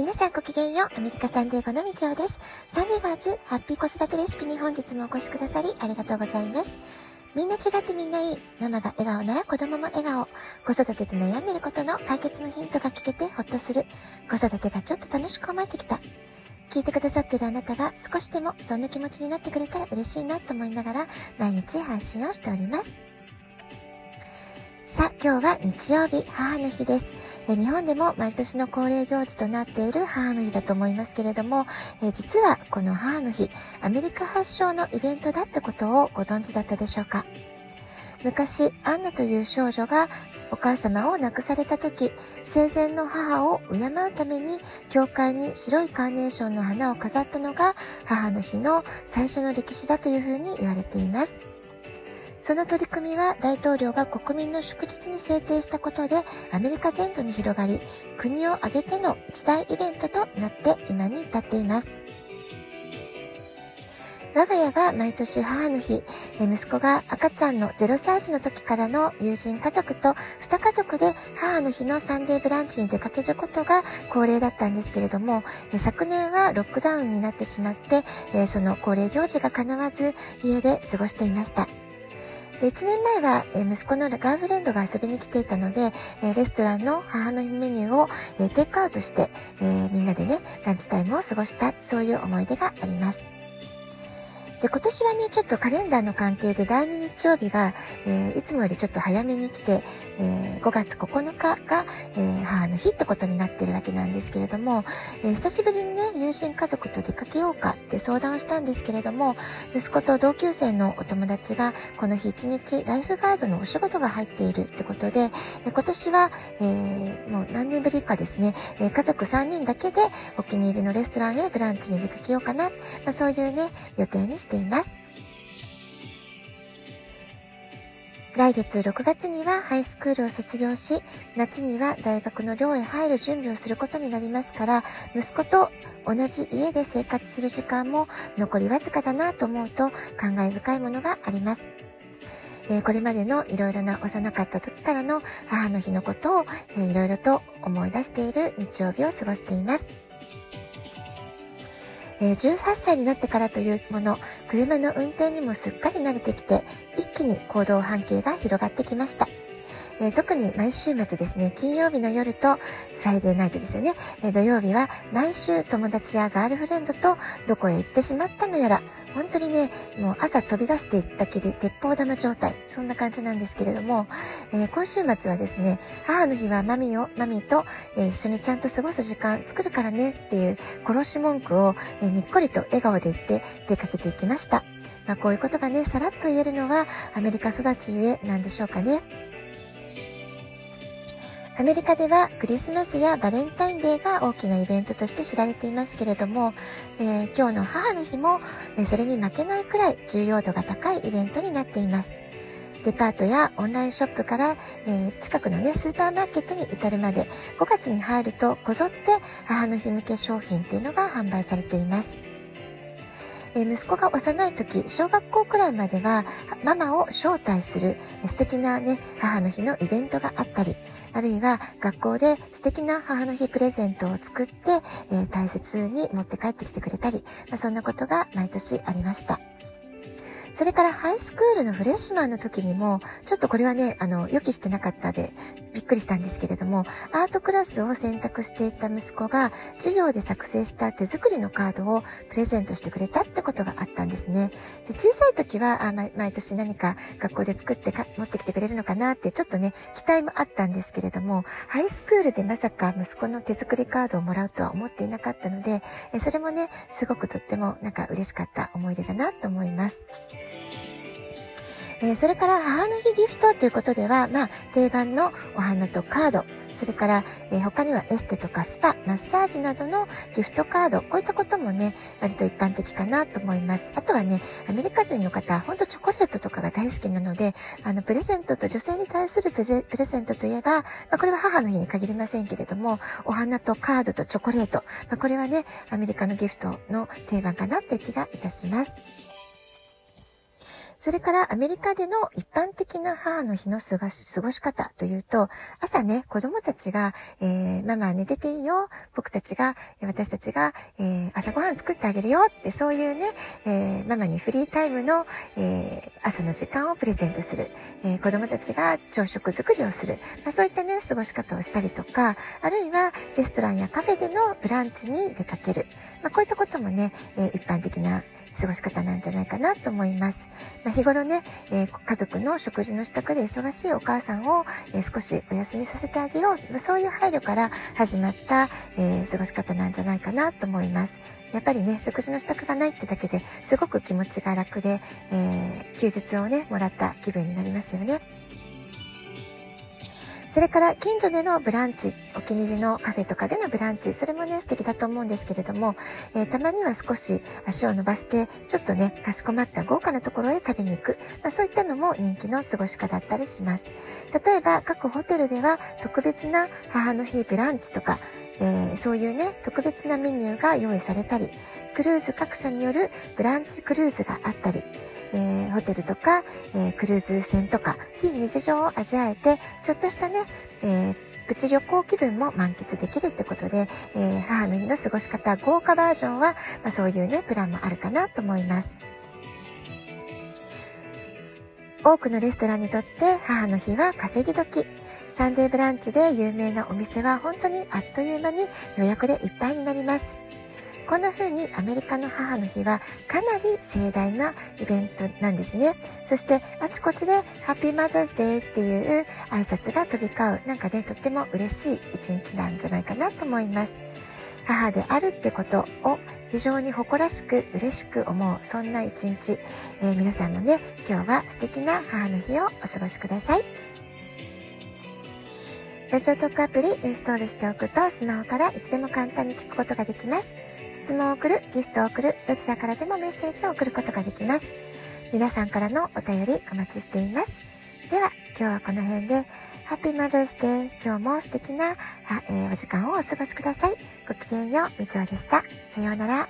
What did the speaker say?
皆さんごきげんよう。アメリカサンデーゴのみちおです。サンデーガーズハッピー子育てレシピに本日もお越しくださりありがとうございます。みんな違ってみんないい。ママが笑顔なら子供も笑顔。子育てで悩んでることの解決のヒントが聞けてほっとする。子育てがちょっと楽しく思えてきた。聞いてくださってるあなたが少しでもそんな気持ちになってくれたら嬉しいなと思いながら毎日配信をしております。さあ、今日は日曜日、母の日です。え日本でも毎年の恒例行事となっている母の日だと思いますけれども、え実はこの母の日、アメリカ発祥のイベントだったことをご存知だったでしょうか？昔、アンナという少女がお母様を亡くされた時、生前の母を敬うために、教会に白いカーネーションの花を飾ったのが、母の日の最初の歴史だというふうに言われています。その取り組みは大統領が国民の祝日に制定したことでアメリカ全土に広がり、国を挙げての一大イベントとなって今に至っています。我が家は毎年母の日、息子が赤ちゃんの0歳児の時からの友人家族と2家族で母の日のサンデーブランチに出かけることが恒例だったんですけれども、昨年はロックダウンになってしまって、その恒例行事が叶わず家で過ごしていました。で1年前は、え息子のガーフレンドが遊びに来ていたので、えレストランの母の日メニューを、えテイクアウトして、えみんなでね、ランチタイムを過ごした、そういう思い出があります。で、今年はね、ちょっとカレンダーの関係で第2日曜日が、えー、いつもよりちょっと早めに来て、えー、5月9日が、えー、母の日ってことになってるわけなんですけれども、え久しぶりにね、友人家族と出かけようかって相談をしたんですけれども、息子と同級生のお友達が、この日1日ライフガードのお仕事が入っているってことで、え今年は、えもう何年ぶりかですね、え家族3人だけでお気に入りのレストランへブランチに出かけようかな、まあ、そういうね、予定にしてしています。来月6月にはハイスクールを卒業し、夏には大学の寮へ入る準備をすることになりますから、息子と同じ家で生活する時間も残りわずかだなと思うと感慨深いものがあります。えー、これまでのいろいろな幼かった時からの母の日のことを、えー、いろいろと思い出している日曜日を過ごしています。えー、18歳になってからというもの、車の運転にもすっかり慣れてきて、一気に行動半径が広がってきました。えー、特に毎週末ですね、金曜日の夜とフライデーナイトですよね、えー、土曜日は毎週友達やガールフレンドとどこへ行ってしまったのやら、本当にね、もう朝飛び出していったきり鉄砲玉状態、そんな感じなんですけれども、えー、今週末はですね、母の日はマミを、マミと、え一緒にちゃんと過ごす時間作るからねっていう殺し文句を、えにっこりと笑顔で言って出かけていきました。まあ、こういうことがね、さらっと言えるのはアメリカ育ちゆえなんでしょうかね。アメリカではクリスマスやバレンタインデーが大きなイベントとして知られていますけれども、えー、今日の母の日も、えそれに負けないくらい重要度が高いイベントになっています。デパートやオンラインショップから、えー、近くのね、スーパーマーケットに至るまで5月に入るとこぞって母の日向け商品っていうのが販売されています。え息子が幼い時、小学校くらいまでは、ママを招待する素敵なね、母の日のイベントがあったり、あるいは学校で素敵な母の日プレゼントを作って、えー、大切に持って帰ってきてくれたり、まあ、そんなことが毎年ありました。それからハイスクールのフレッシュマンの時にも、ちょっとこれはね、あの、予期してなかったで、びっくりしたんですけれども、アートクラスを選択していた息子が、授業で作成した手作りのカードをプレゼントしてくれたってことがあったんですね。で小さい時は、あ毎年何か学校で作ってか持ってきてくれるのかなって、ちょっとね、期待もあったんですけれども、ハイスクールでまさか息子の手作りカードをもらうとは思っていなかったので、それもね、すごくとってもなんか嬉しかった思い出だなと思います。えー、それから母の日ギフトということでは、まあ、定番のお花とカード、それから、えー、他にはエステとかスパ、マッサージなどのギフトカード、こういったこともね、割と一般的かなと思います。あとはね、アメリカ人の方、ほんとチョコレートとかが大好きなので、あの、プレゼントと女性に対するプレゼントといえば、まあ、これは母の日に限りませんけれども、お花とカードとチョコレート、まあ、これはね、アメリカのギフトの定番かなって気がいたします。それからアメリカでの一般的な母の日の過ごし方というと、朝ね、子供たちが、えー、ママ寝てていいよ。僕たちが、私たちが、えー、朝ごはん作ってあげるよって、そういうね、えー、ママにフリータイムの、え朝の時間をプレゼントする。え子供たちが朝食作りをする。まあ、そういったね、過ごし方をしたりとか、あるいはレストランやカフェでのブランチに出かける。まあ、こういったこともね、え一般的な過ごし方なんじゃないかなと思います。ま、日頃ね、えー、家族の食事の支度で忙しいお母さんを、え、少しお休みさせてあげよう。まあ、そういう配慮から始まった、え、過ごし方なんじゃないかなと思います。やっぱりね、食事の支度がないってだけですごく気持ちが楽で、え休日をね、もらった気分になりますよね。それから近所でのブランチ、お気に入りのカフェとかでのブランチ、それもね、素敵だと思うんですけれども、えー、たまには少し足を伸ばして、ちょっとね、かしこまった豪華なところへ食べに行く。まあ、そういったのも人気の過ごし方だったりします。例えば、各ホテルでは特別な母の日ブランチとか、えー、そういうね、特別なメニューが用意されたり、クルーズ各社によるブランチクルーズがあったり、えー、ホテルとか、えー、クルーズ船とか、非日常を味わえて、ちょっとしたね、え、プチ旅行気分も満喫できるってことで、え、母の日の過ごし方豪華バージョンは、まあ、そういうね、プランもあるかなと思います。多くのレストランにとって母の日は稼ぎ時。サンデーブランチで有名なお店は本当にあっという間に予約でいっぱいになります。こんな風にアメリカの母の日はかなり盛大なイベントなんですね。そしてあちこちでハッピーマザーズデーっていう挨拶が飛び交う。なんかね、とっても嬉しい一日なんじゃないかなと思います。母であるってことを非常に誇らしく嬉しく思う、そんな一日。えー、皆さんもね、今日は素敵な母の日をお過ごしください。ラジオトークアプリインストールしておくとスマホからいつでも簡単に聞くことができます。質問を送る、ギフトを送る、どちらからでもメッセージを送ることができます。皆さんからのお便りお待ちしています。では、今日はこの辺で、ハッピーマルースデー。今日も素敵な、えー、お時間をお過ごしください。ごきげんよう、みちょでした。さようなら。